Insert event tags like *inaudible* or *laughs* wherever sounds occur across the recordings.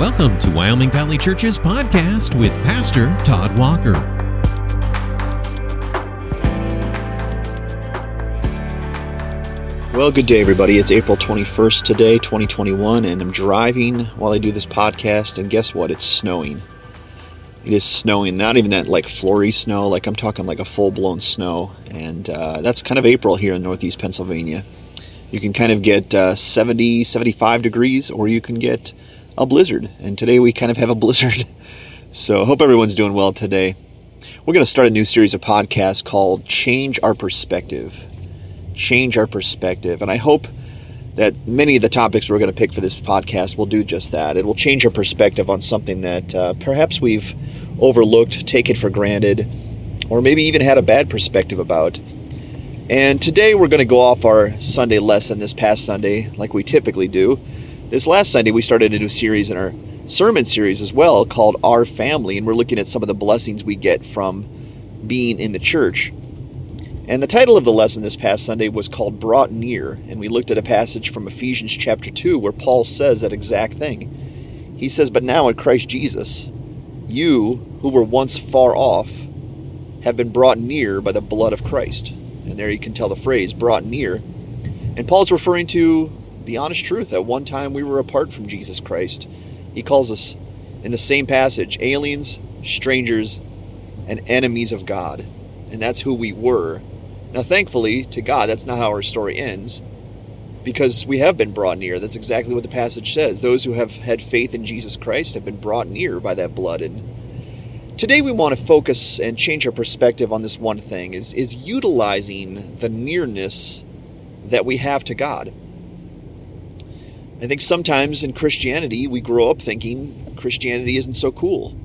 Welcome to Wyoming Valley Church's podcast with Pastor Todd Walker. Well, good day, everybody. It's April 21st today, 2021, and I'm driving while I do this podcast, and guess what? It's snowing. It is snowing, not even that like flurry snow, like I'm talking like a full blown snow, and uh, that's kind of April here in northeast Pennsylvania. You can kind of get uh, 70, 75 degrees, or you can get a blizzard. And today we kind of have a blizzard. *laughs* So, hope everyone's doing well today. We're going to start a new series of podcasts called Change Our Perspective. Change Our Perspective. And I hope that many of the topics we're going to pick for this podcast will do just that. It will change our perspective on something that uh, perhaps we've overlooked, taken for granted, or maybe even had a bad perspective about. And today we're going to go off our Sunday lesson this past Sunday, like we typically do. This last Sunday, we started a new series in our sermon series as well called Our Family, and we're looking at some of the blessings we get from being in the church. And the title of the lesson this past Sunday was called Brought Near, and we looked at a passage from Ephesians chapter 2 where Paul says that exact thing. He says, But now in Christ Jesus, you who were once far off have been brought near by the blood of Christ. And there you can tell the phrase, brought near. And Paul's referring to the honest truth. At one time, we were apart from Jesus Christ. He calls us in the same passage aliens, strangers, and enemies of God. And that's who we were. Now, thankfully, to God, that's not how our story ends because we have been brought near. That's exactly what the passage says. Those who have had faith in Jesus Christ have been brought near by that blood. And today we want to focus and change our perspective on this one thing is, is utilizing the nearness that we have to God. I think sometimes in Christianity, we grow up thinking Christianity isn't so cool.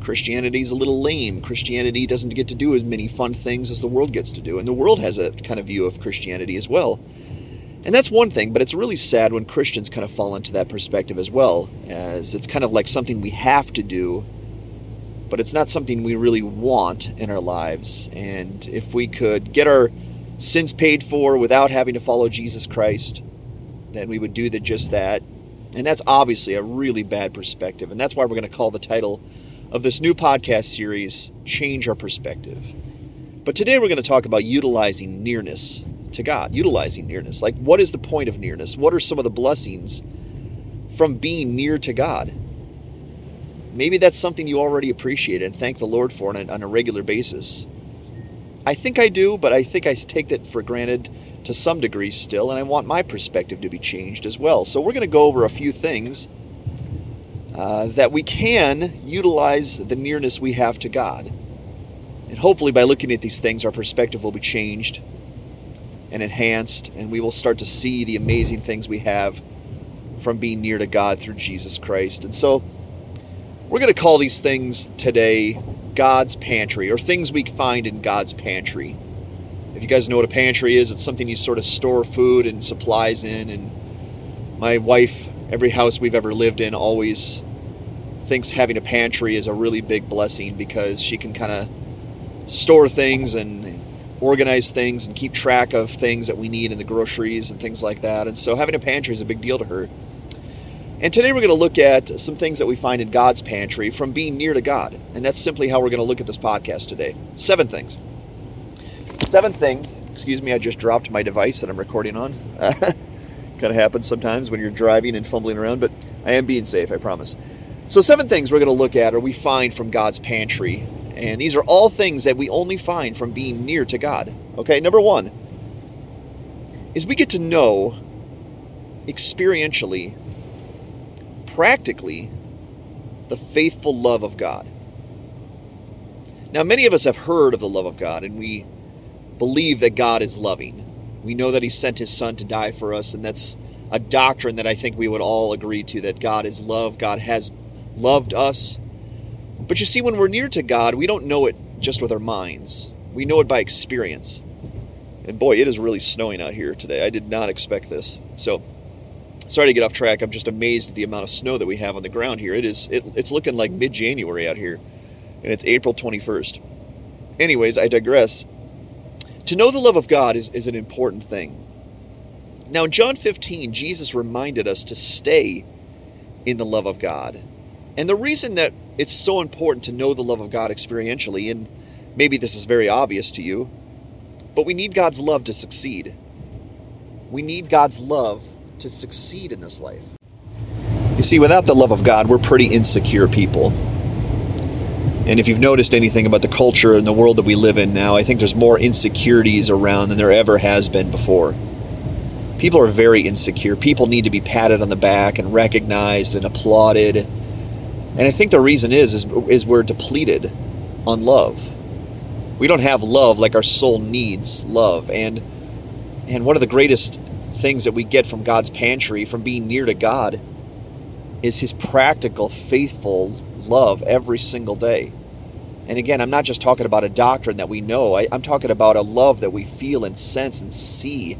Christianity is a little lame. Christianity doesn't get to do as many fun things as the world gets to do. And the world has a kind of view of Christianity as well. And that's one thing, but it's really sad when Christians kind of fall into that perspective as well, as it's kind of like something we have to do, but it's not something we really want in our lives. And if we could get our sins paid for without having to follow Jesus Christ, then we would do the, just that. And that's obviously a really bad perspective. And that's why we're going to call the title of this new podcast series Change Our Perspective. But today we're going to talk about utilizing nearness to God, utilizing nearness. Like, what is the point of nearness? What are some of the blessings from being near to God? Maybe that's something you already appreciate and thank the Lord for on a, on a regular basis. I think I do, but I think I take that for granted to some degree still, and I want my perspective to be changed as well. So, we're going to go over a few things uh, that we can utilize the nearness we have to God. And hopefully, by looking at these things, our perspective will be changed and enhanced, and we will start to see the amazing things we have from being near to God through Jesus Christ. And so, we're going to call these things today God's pantry, or things we find in God's pantry. If you guys know what a pantry is, it's something you sort of store food and supplies in. And my wife, every house we've ever lived in, always thinks having a pantry is a really big blessing because she can kind of store things and organize things and keep track of things that we need in the groceries and things like that. And so having a pantry is a big deal to her. And today we're going to look at some things that we find in God's pantry from being near to God. And that's simply how we're going to look at this podcast today. Seven things. Seven things. Excuse me, I just dropped my device that I'm recording on. *laughs* kind of happens sometimes when you're driving and fumbling around, but I am being safe, I promise. So, seven things we're going to look at or we find from God's pantry. And these are all things that we only find from being near to God. Okay, number one is we get to know experientially, practically, the faithful love of God. Now, many of us have heard of the love of God, and we believe that God is loving. We know that He sent His Son to die for us, and that's a doctrine that I think we would all agree to that God is love, God has loved us. But you see, when we're near to God, we don't know it just with our minds, we know it by experience. And boy, it is really snowing out here today. I did not expect this. So, sorry to get off track. I'm just amazed at the amount of snow that we have on the ground here. It is it, it's looking like mid-January out here, and it's April 21st. Anyways, I digress. To know the love of God is, is an important thing. Now, in John 15, Jesus reminded us to stay in the love of God. And the reason that it's so important to know the love of God experientially, and maybe this is very obvious to you, but we need God's love to succeed. We need God's love to succeed in this life. You see, without the love of God, we're pretty insecure people. And if you've noticed anything about the culture and the world that we live in now, I think there's more insecurities around than there ever has been before. People are very insecure. People need to be patted on the back and recognized and applauded. And I think the reason is, is, is we're depleted on love. We don't have love like our soul needs love. And and one of the greatest things that we get from God's pantry, from being near to God, is his practical, faithful love every single day. And again, I'm not just talking about a doctrine that we know, I, am talking about a love that we feel and sense and see.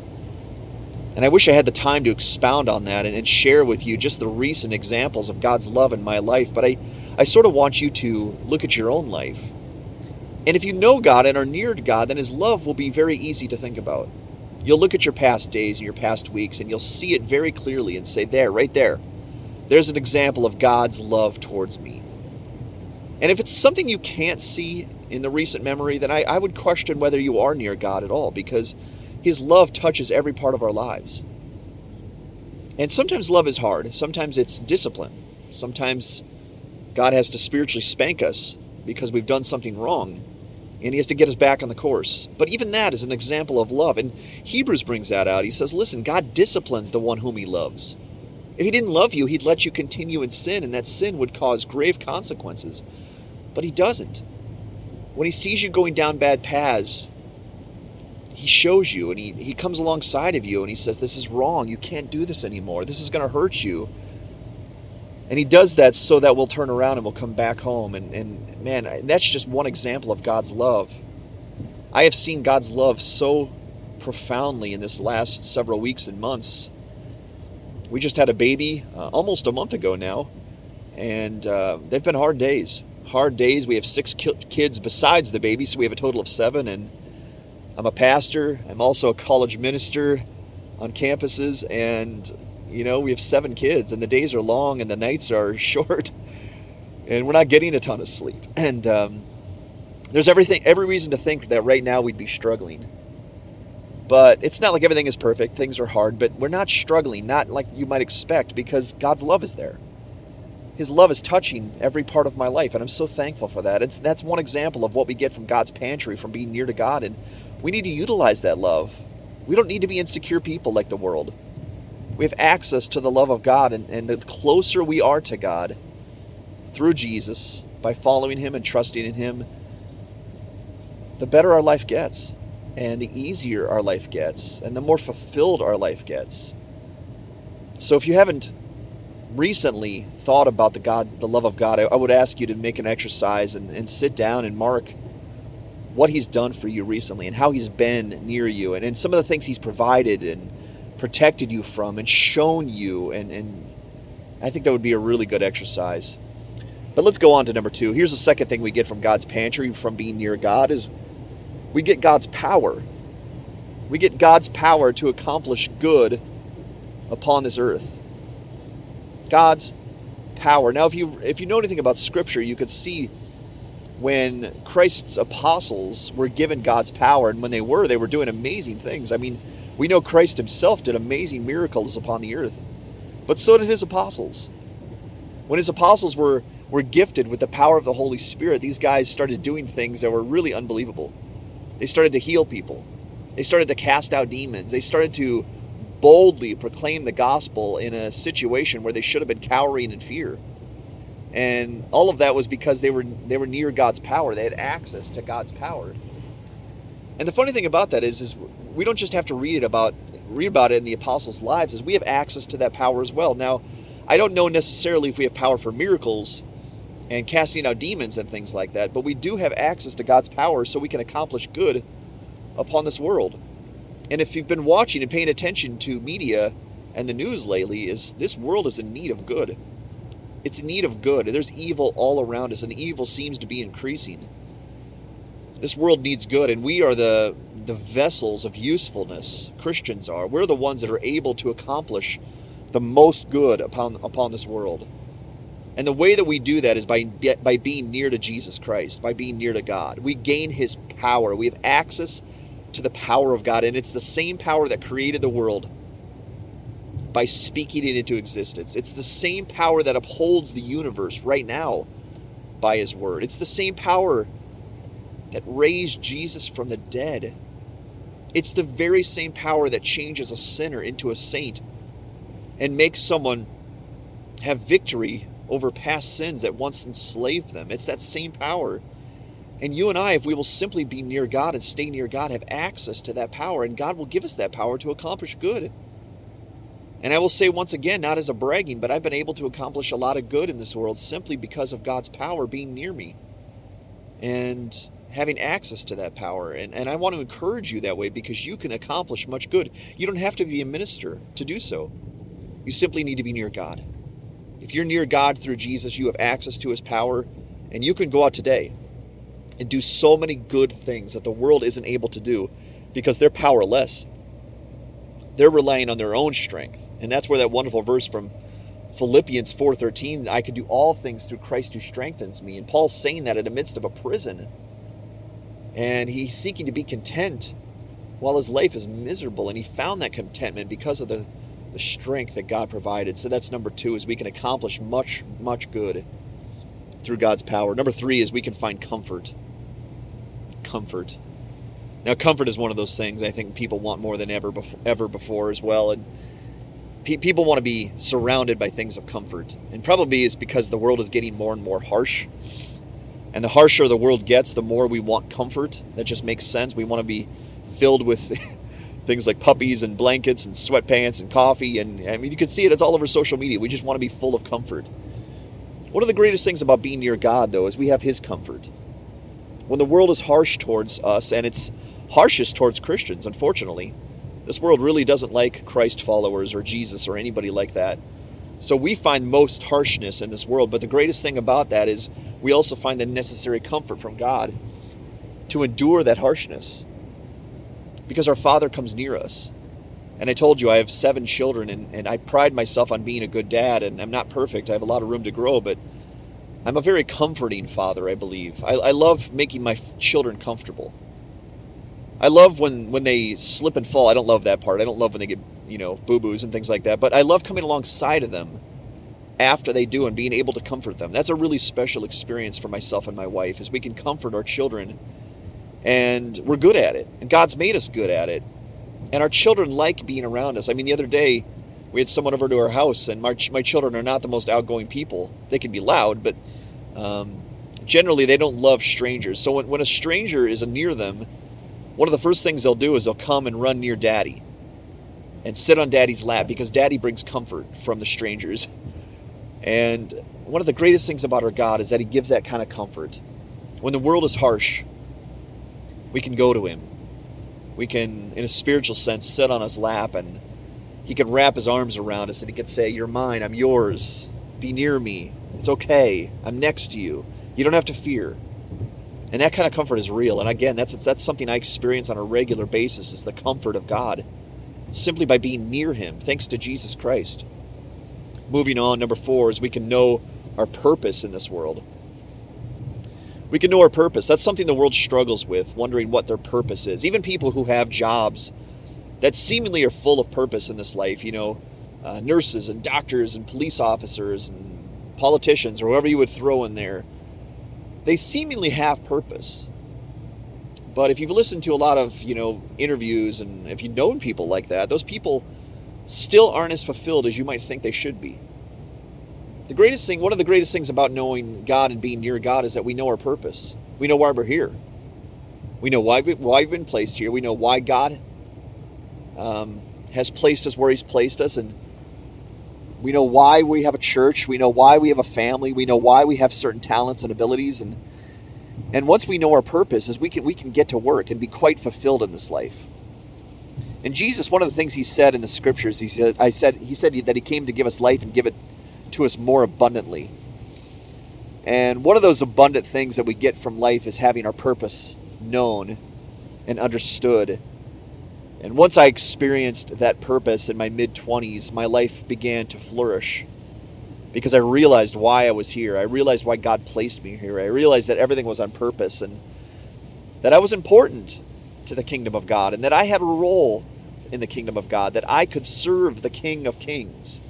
And I wish I had the time to expound on that and, and share with you just the recent examples of God's love in my life, but I, I sort of want you to look at your own life. And if you know God and are near to God, then His love will be very easy to think about. You'll look at your past days and your past weeks, and you'll see it very clearly and say, There, right there, there's an example of God's love towards me. And if it's something you can't see in the recent memory, then I, I would question whether you are near God at all because His love touches every part of our lives. And sometimes love is hard, sometimes it's discipline, sometimes God has to spiritually spank us because we've done something wrong and he has to get us back on the course. But even that is an example of love. And Hebrews brings that out. He says, listen, God disciplines the one whom he loves. If he didn't love you, he'd let you continue in sin, and that sin would cause grave consequences. But he doesn't. When he sees you going down bad paths, he shows you and he, he comes alongside of you and he says, This is wrong. You can't do this anymore. This is going to hurt you. And he does that so that we'll turn around and we'll come back home. And, and man, that's just one example of God's love. I have seen God's love so profoundly in this last several weeks and months we just had a baby uh, almost a month ago now, and uh, they've been hard days. Hard days. We have six ki- kids besides the baby, so we have a total of seven. And I'm a pastor. I'm also a college minister on campuses, and you know we have seven kids, and the days are long and the nights are *laughs* short, and we're not getting a ton of sleep. And um, there's everything, every reason to think that right now we'd be struggling. But it's not like everything is perfect. Things are hard, but we're not struggling, not like you might expect, because God's love is there. His love is touching every part of my life, and I'm so thankful for that. It's that's one example of what we get from God's pantry, from being near to God, and we need to utilize that love. We don't need to be insecure people like the world. We have access to the love of God, and, and the closer we are to God through Jesus, by following Him and trusting in Him, the better our life gets and the easier our life gets and the more fulfilled our life gets. So if you haven't recently thought about the God, the love of God, I, would ask you to make an exercise and, and sit down and mark what He's done for you recently and how He's been near you and, and some of the things He's provided and protected you from and shown you. And, and I think that would be a really good exercise. But let's go on to number two. Here's the second thing we get from God's pantry from being near God is we get God's power. We get God's power to accomplish good upon this earth. God's power. Now, if you if you know anything about Scripture, you could see when Christ's apostles were given God's power, and when they were, they were doing amazing things. I mean, we know Christ Himself did amazing miracles upon the earth, but so did His apostles. When His apostles were were gifted with the power of the Holy Spirit, these guys started doing things that were really unbelievable. They started to heal people. They started to cast out demons. They started to boldly proclaim the gospel in a situation where they should have been cowering in fear. And all of that was because they were they were near God's power. They had access to God's power. And the funny thing about that is is we don't just have to read it about read about it in the apostles' lives, is we have access to that power as well. Now, I don't know necessarily if we have power for miracles and casting out demons and things like that. But we do have access to God's power so we can accomplish good upon this world. And if you've been watching and paying attention to media and the news lately, is this world is in need of good. It's in need of good. There's evil all around us, and evil seems to be increasing. This world needs good, and we are the the vessels of usefulness. Christians are. We're the ones that are able to accomplish the most good upon upon this world. And the way that we do that is by by being near to Jesus Christ, by being near to God. We gain his power. We have access to the power of God, and it's the same power that created the world by speaking it into existence. It's the same power that upholds the universe right now by his word. It's the same power that raised Jesus from the dead. It's the very same power that changes a sinner into a saint and makes someone have victory over past sins that once enslaved them. It's that same power. And you and I, if we will simply be near God and stay near God, have access to that power, and God will give us that power to accomplish good. And I will say once again, not as a bragging, but I've been able to accomplish a lot of good in this world simply because of God's power being near me and having access to that power. And, and I want to encourage you that way because you can accomplish much good. You don't have to be a minister to do so, you simply need to be near God. If you're near God through Jesus, you have access to his power, and you can go out today and do so many good things that the world isn't able to do because they're powerless. They're relying on their own strength. And that's where that wonderful verse from Philippians 4:13, I can do all things through Christ who strengthens me. And Paul's saying that in the midst of a prison. And he's seeking to be content while his life is miserable. And he found that contentment because of the, the strength that God provided. So that's number two, is we can accomplish much, much good through God's power. Number three is we can find comfort. Comfort. Now, comfort is one of those things I think people want more than ever before, ever before as well. And pe- people want to be surrounded by things of comfort. And probably it's because the world is getting more and more harsh. And the harsher the world gets, the more we want comfort. That just makes sense. We want to be filled with *laughs* things like puppies and blankets and sweatpants and coffee. And I mean, you can see it, it's all over social media. We just want to be full of comfort. One of the greatest things about being near God, though, is we have His comfort. When the world is harsh towards us, and it's harshest towards Christians, unfortunately. This world really doesn't like Christ followers or Jesus or anybody like that. So we find most harshness in this world, but the greatest thing about that is we also find the necessary comfort from God to endure that harshness. Because our Father comes near us. And I told you I have seven children, and, and I pride myself on being a good dad, and I'm not perfect. I have a lot of room to grow, but I'm a very comforting father, I believe. I, I love making my children comfortable. I love when when they slip and fall. I don't love that part. I don't love when they get you know boo boos and things like that. But I love coming alongside of them after they do and being able to comfort them. That's a really special experience for myself and my wife, is we can comfort our children, and we're good at it. And God's made us good at it, and our children like being around us. I mean, the other day we had someone over to our house, and my my children are not the most outgoing people. They can be loud, but um, generally they don't love strangers. So when when a stranger is near them one of the first things they'll do is they'll come and run near daddy and sit on daddy's lap because daddy brings comfort from the strangers. And one of the greatest things about our God is that he gives that kind of comfort. When the world is harsh, we can go to him. We can, in a spiritual sense, sit on his lap and he can wrap his arms around us and he can say, You're mine, I'm yours. Be near me. It's okay. I'm next to you. You don't have to fear and that kind of comfort is real and again that's that's something i experience on a regular basis is the comfort of god simply by being near him thanks to jesus christ moving on number four is we can know our purpose in this world we can know our purpose that's something the world struggles with wondering what their purpose is even people who have jobs that seemingly are full of purpose in this life you know uh, nurses and doctors and police officers and politicians or whoever you would throw in there they seemingly have purpose. But if you've listened to a lot of, you know, interviews and if you've known people like that, those people still aren't as fulfilled as you might think they should be. The greatest thing, one of the greatest things about knowing God and being near God is that we know our purpose. We know why we're here. We know why, we, why we've been placed here. We know why God um, has placed us where He's placed us. And we know why we have a church. We know why we have a family. We know why we have certain talents and abilities. And and once we know our purpose, is we can we can get to work and be quite fulfilled in this life. And Jesus, one of the things he said in the scriptures, he said, I said, he said that he came to give us life and give it to us more abundantly. And one of those abundant things that we get from life is having our purpose known and understood. And once I experienced that purpose in my mid 20s, my life began to flourish because I realized why I was here. I realized why God placed me here. I realized that everything was on purpose and that I was important to the kingdom of God and that I had a role in the kingdom of God, that I could serve the King of Kings.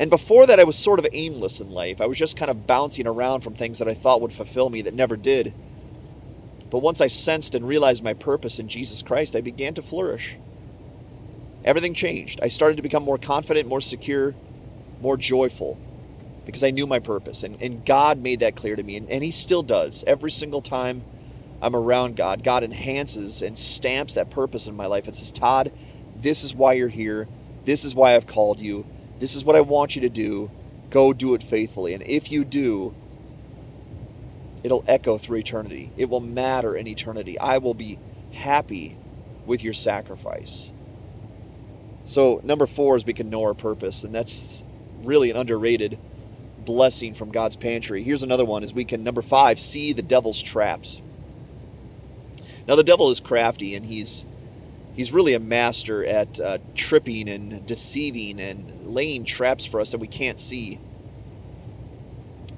And before that, I was sort of aimless in life. I was just kind of bouncing around from things that I thought would fulfill me that never did. But once I sensed and realized my purpose in Jesus Christ, I began to flourish. Everything changed. I started to become more confident, more secure, more joyful because I knew my purpose. And, and God made that clear to me. And, and He still does. Every single time I'm around God, God enhances and stamps that purpose in my life and says, Todd, this is why you're here. This is why I've called you. This is what I want you to do. Go do it faithfully. And if you do, it'll echo through eternity. It will matter in eternity. I will be happy with your sacrifice. So, number four is we can know our purpose, and that's really an underrated blessing from God's pantry. Here's another one is we can number 5 see the devil's traps. Now the devil is crafty and he's he's really a master at uh, tripping and deceiving and laying traps for us that we can't see.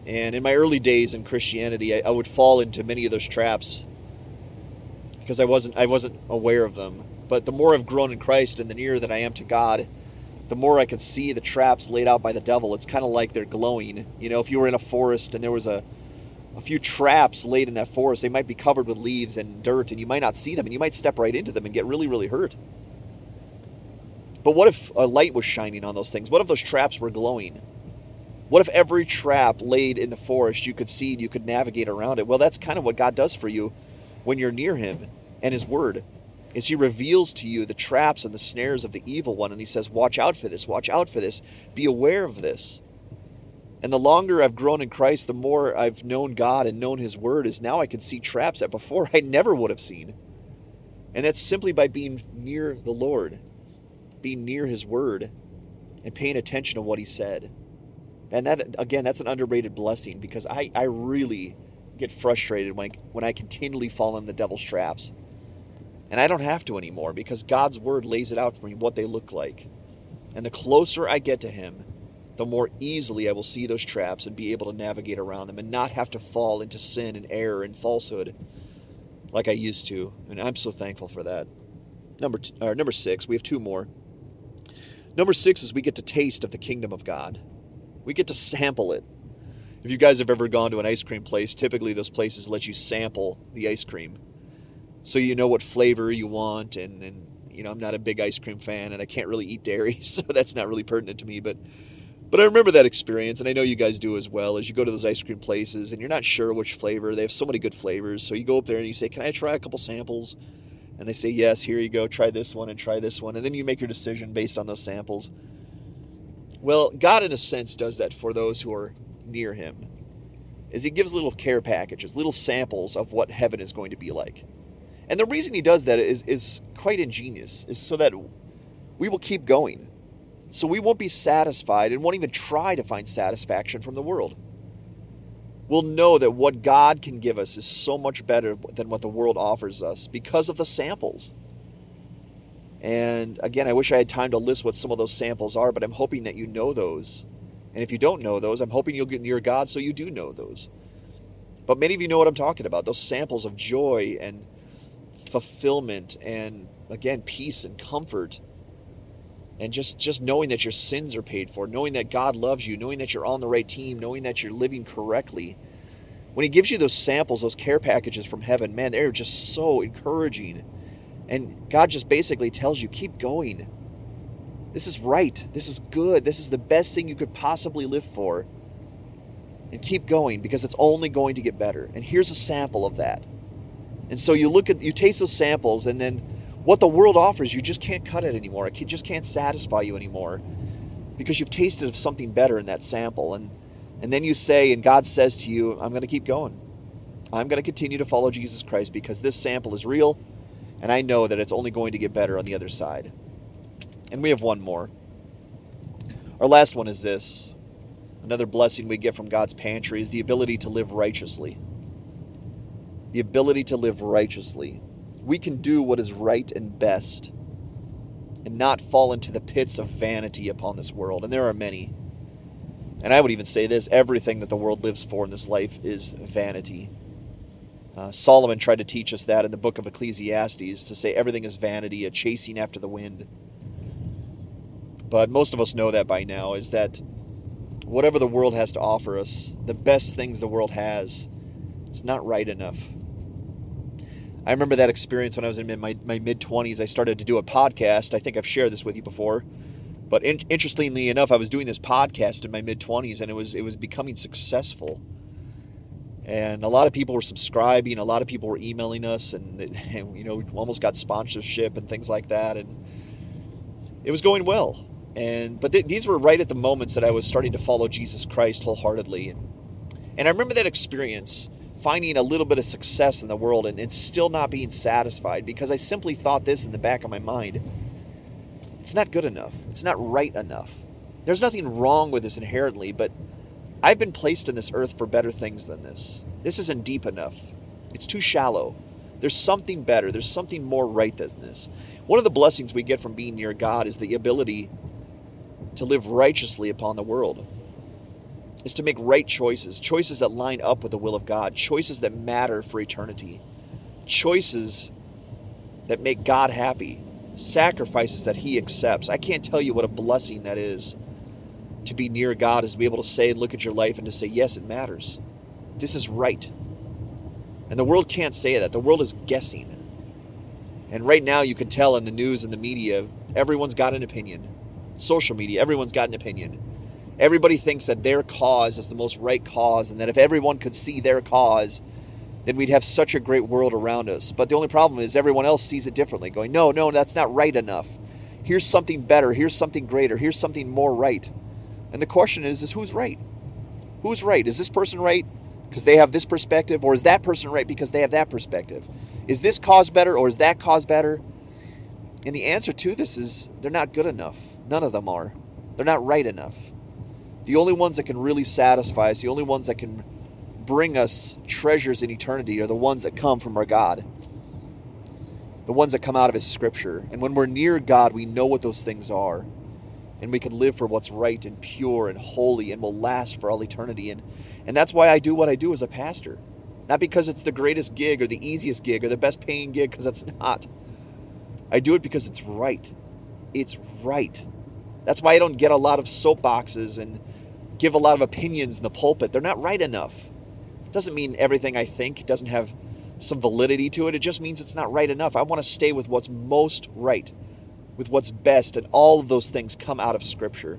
And in my early days in Christianity, I, I would fall into many of those traps because I wasn't I wasn't aware of them. But the more I've grown in Christ and the nearer that I am to God, the more I can see the traps laid out by the devil. It's kind of like they're glowing. You know, if you were in a forest and there was a a few traps laid in that forest, they might be covered with leaves and dirt, and you might not see them, and you might step right into them and get really, really hurt. But what if a light was shining on those things? What if those traps were glowing? What if every trap laid in the forest you could see and you could navigate around it? Well, that's kind of what God does for you when you're near Him and His Word. Is He reveals to you the traps and the snares of the evil one, and He says, "Watch out for this. Watch out for this. Be aware of this." And the longer I've grown in Christ, the more I've known God and known His Word, is now I can see traps that before *laughs* I never would have seen. And that's simply by being near the Lord, being near His Word, and paying attention to what He said. And that, again, that's an underrated blessing because I, I really get frustrated when I, when I continually fall in the devil's traps. And I don't have to anymore because God's Word lays it out for me what they look like. And the closer I get to Him, the more easily I will see those traps and be able to navigate around them and not have to fall into sin and error and falsehood like I used to. And I'm so thankful for that. Number or number 6, we have two more. Number 6 is we get to taste of the kingdom of God. We get to sample it. If you guys have ever gone to an ice cream place, typically those places let you sample the ice cream. So you know what flavor you want and and you know, I'm not a big ice cream fan and I can't really eat dairy, *laughs* so that's not really pertinent to me, but but I remember that experience, and I know you guys do as well. As you go to those ice cream places, and you're not sure which flavor, they have so many good flavors. So you go up there and you say, "Can I try a couple samples?" And they say, "Yes, here you go. Try this one and try this one." And then you make your decision based on those samples. Well, God, in a sense, does that for those who are near Him. Is He gives little care packages, little samples of what heaven is going to be like. And the reason He does that is is quite ingenious, is so that we will keep going so we won't be satisfied and won't even try to find satisfaction from the world. We'll know that what God can give us is so much better than what the world offers us because of the samples. And again, I wish I had time to list what some of those samples are, but I'm hoping that you know those. And if you don't know those, I'm hoping you'll get near God so you do know those. But many of you know what I'm talking about those samples of joy and fulfillment and, again, peace and comfort and just just knowing that your sins are paid for knowing that god loves you knowing that you're on the right team knowing that you're living correctly. When he gives you those samples those care packages from heaven man they're just so encouraging. And god just basically tells you keep going. This is right. This is good. This is the best thing you could possibly live for. And keep going because it's only going to get better. And here's a sample of that. And so you look at you taste those samples and then what the world offers, you just can't cut it anymore. It just can't satisfy you anymore because you've tasted of something better in that sample. And, and then you say, and God says to you, I'm going to keep going. I'm going to continue to follow Jesus Christ because this sample is real and I know that it's only going to get better on the other side. And we have one more. Our last one is this another blessing we get from God's pantry is the ability to live righteously. The ability to live righteously. We can do what is right and best and not fall into the pits of vanity upon this world. And there are many. And I would even say this everything that the world lives for in this life is vanity. Uh, Solomon tried to teach us that in the book of Ecclesiastes to say everything is vanity, a chasing after the wind. But most of us know that by now is that whatever the world has to offer us, the best things the world has, it's not right enough. I remember that experience when I was in my, my mid 20s. I started to do a podcast. I think I've shared this with you before. But in, interestingly enough, I was doing this podcast in my mid 20s and it was it was becoming successful. And a lot of people were subscribing, a lot of people were emailing us and, *laughs* and you know, we almost got sponsorship and things like that and it was going well. And but th- these were right at the moments that I was starting to follow Jesus Christ wholeheartedly and and I remember that experience finding a little bit of success in the world and, and still not being satisfied because I simply thought this in the back of my mind it's not good enough. It's not right enough. There's nothing wrong with this inherently, but I've been placed in this earth for better things than this. This isn't deep enough. It's too shallow. There's something better. There's something more right than this. One of the blessings we get from being near God is the ability to live righteously upon the world is to make right choices, choices that line up with the will of God, choices that matter for eternity, choices that make God happy, sacrifices that He accepts. I can't tell you what a blessing that is to be near God, is to be able to say and look at your life and to say, yes, it matters. This is right. And the world can't say that. The world is guessing. And right now, you can tell in the news and the media, everyone's got an opinion. Social media, everyone's got an opinion Everybody thinks that their cause is the most right cause, and that if everyone could see their cause, then we'd have such a great world around us. But the only problem is everyone else sees it differently, going, no, no, that's not right enough. Here's something better. Here's something greater. Here's something more right. And the question is, is who's right? Who's right? Is this person right because they have this perspective, or is that person right because they have that perspective? Is this cause better, or is that cause better? And the answer to this is they're not good enough. None of them are. They're not right enough. The only ones that can really satisfy us, the only ones that can bring us treasures in eternity are the ones that come from our God. The ones that come out of His Scripture. And when we're near God, we know what those things are. And we can live for what's right and pure and holy and will last for all eternity. And, and that's why I do what I do as a pastor. Not because it's the greatest gig or the easiest gig or the best paying gig, because that's *laughs* not. I do it because it's right. It's right. That's why I don't get a lot of soapboxes and give a lot of opinions in the pulpit. They're not right enough. It Doesn't mean everything I think doesn't have some validity to it. It just means it's not right enough. I want to stay with what's most right, with what's best, and all of those things come out of Scripture.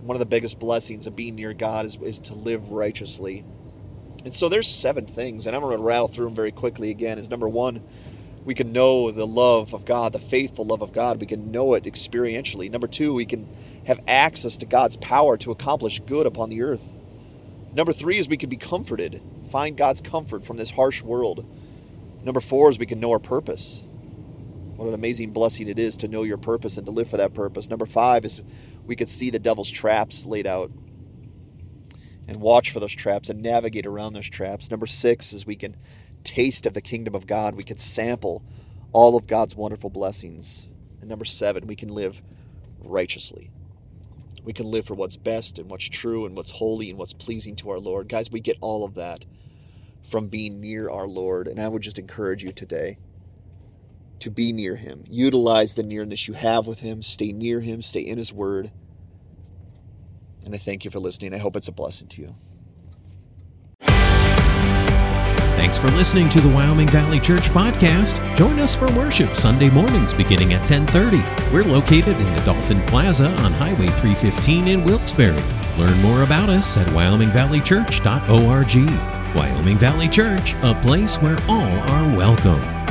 One of the biggest blessings of being near God is, is to live righteously. And so there's seven things, and I'm going to rattle through them very quickly again. Is number one, we can know the love of God, the faithful love of God. We can know it experientially. Number two, we can have access to God's power to accomplish good upon the earth. Number three is we can be comforted, find God's comfort from this harsh world. Number four is we can know our purpose. What an amazing blessing it is to know your purpose and to live for that purpose. Number five is we could see the devil's traps laid out and watch for those traps and navigate around those traps. Number six is we can taste of the kingdom of God. We can sample all of God's wonderful blessings. And number seven, we can live righteously. We can live for what's best and what's true and what's holy and what's pleasing to our Lord. Guys, we get all of that from being near our Lord. And I would just encourage you today to be near Him. Utilize the nearness you have with Him. Stay near Him. Stay in His Word. And I thank you for listening. I hope it's a blessing to you. Thanks for listening to the Wyoming Valley Church podcast. Join us for worship Sunday mornings beginning at 10:30. We're located in the Dolphin Plaza on Highway 315 in Wilkes-Barre. Learn more about us at wyomingvalleychurch.org. Wyoming Valley Church, a place where all are welcome.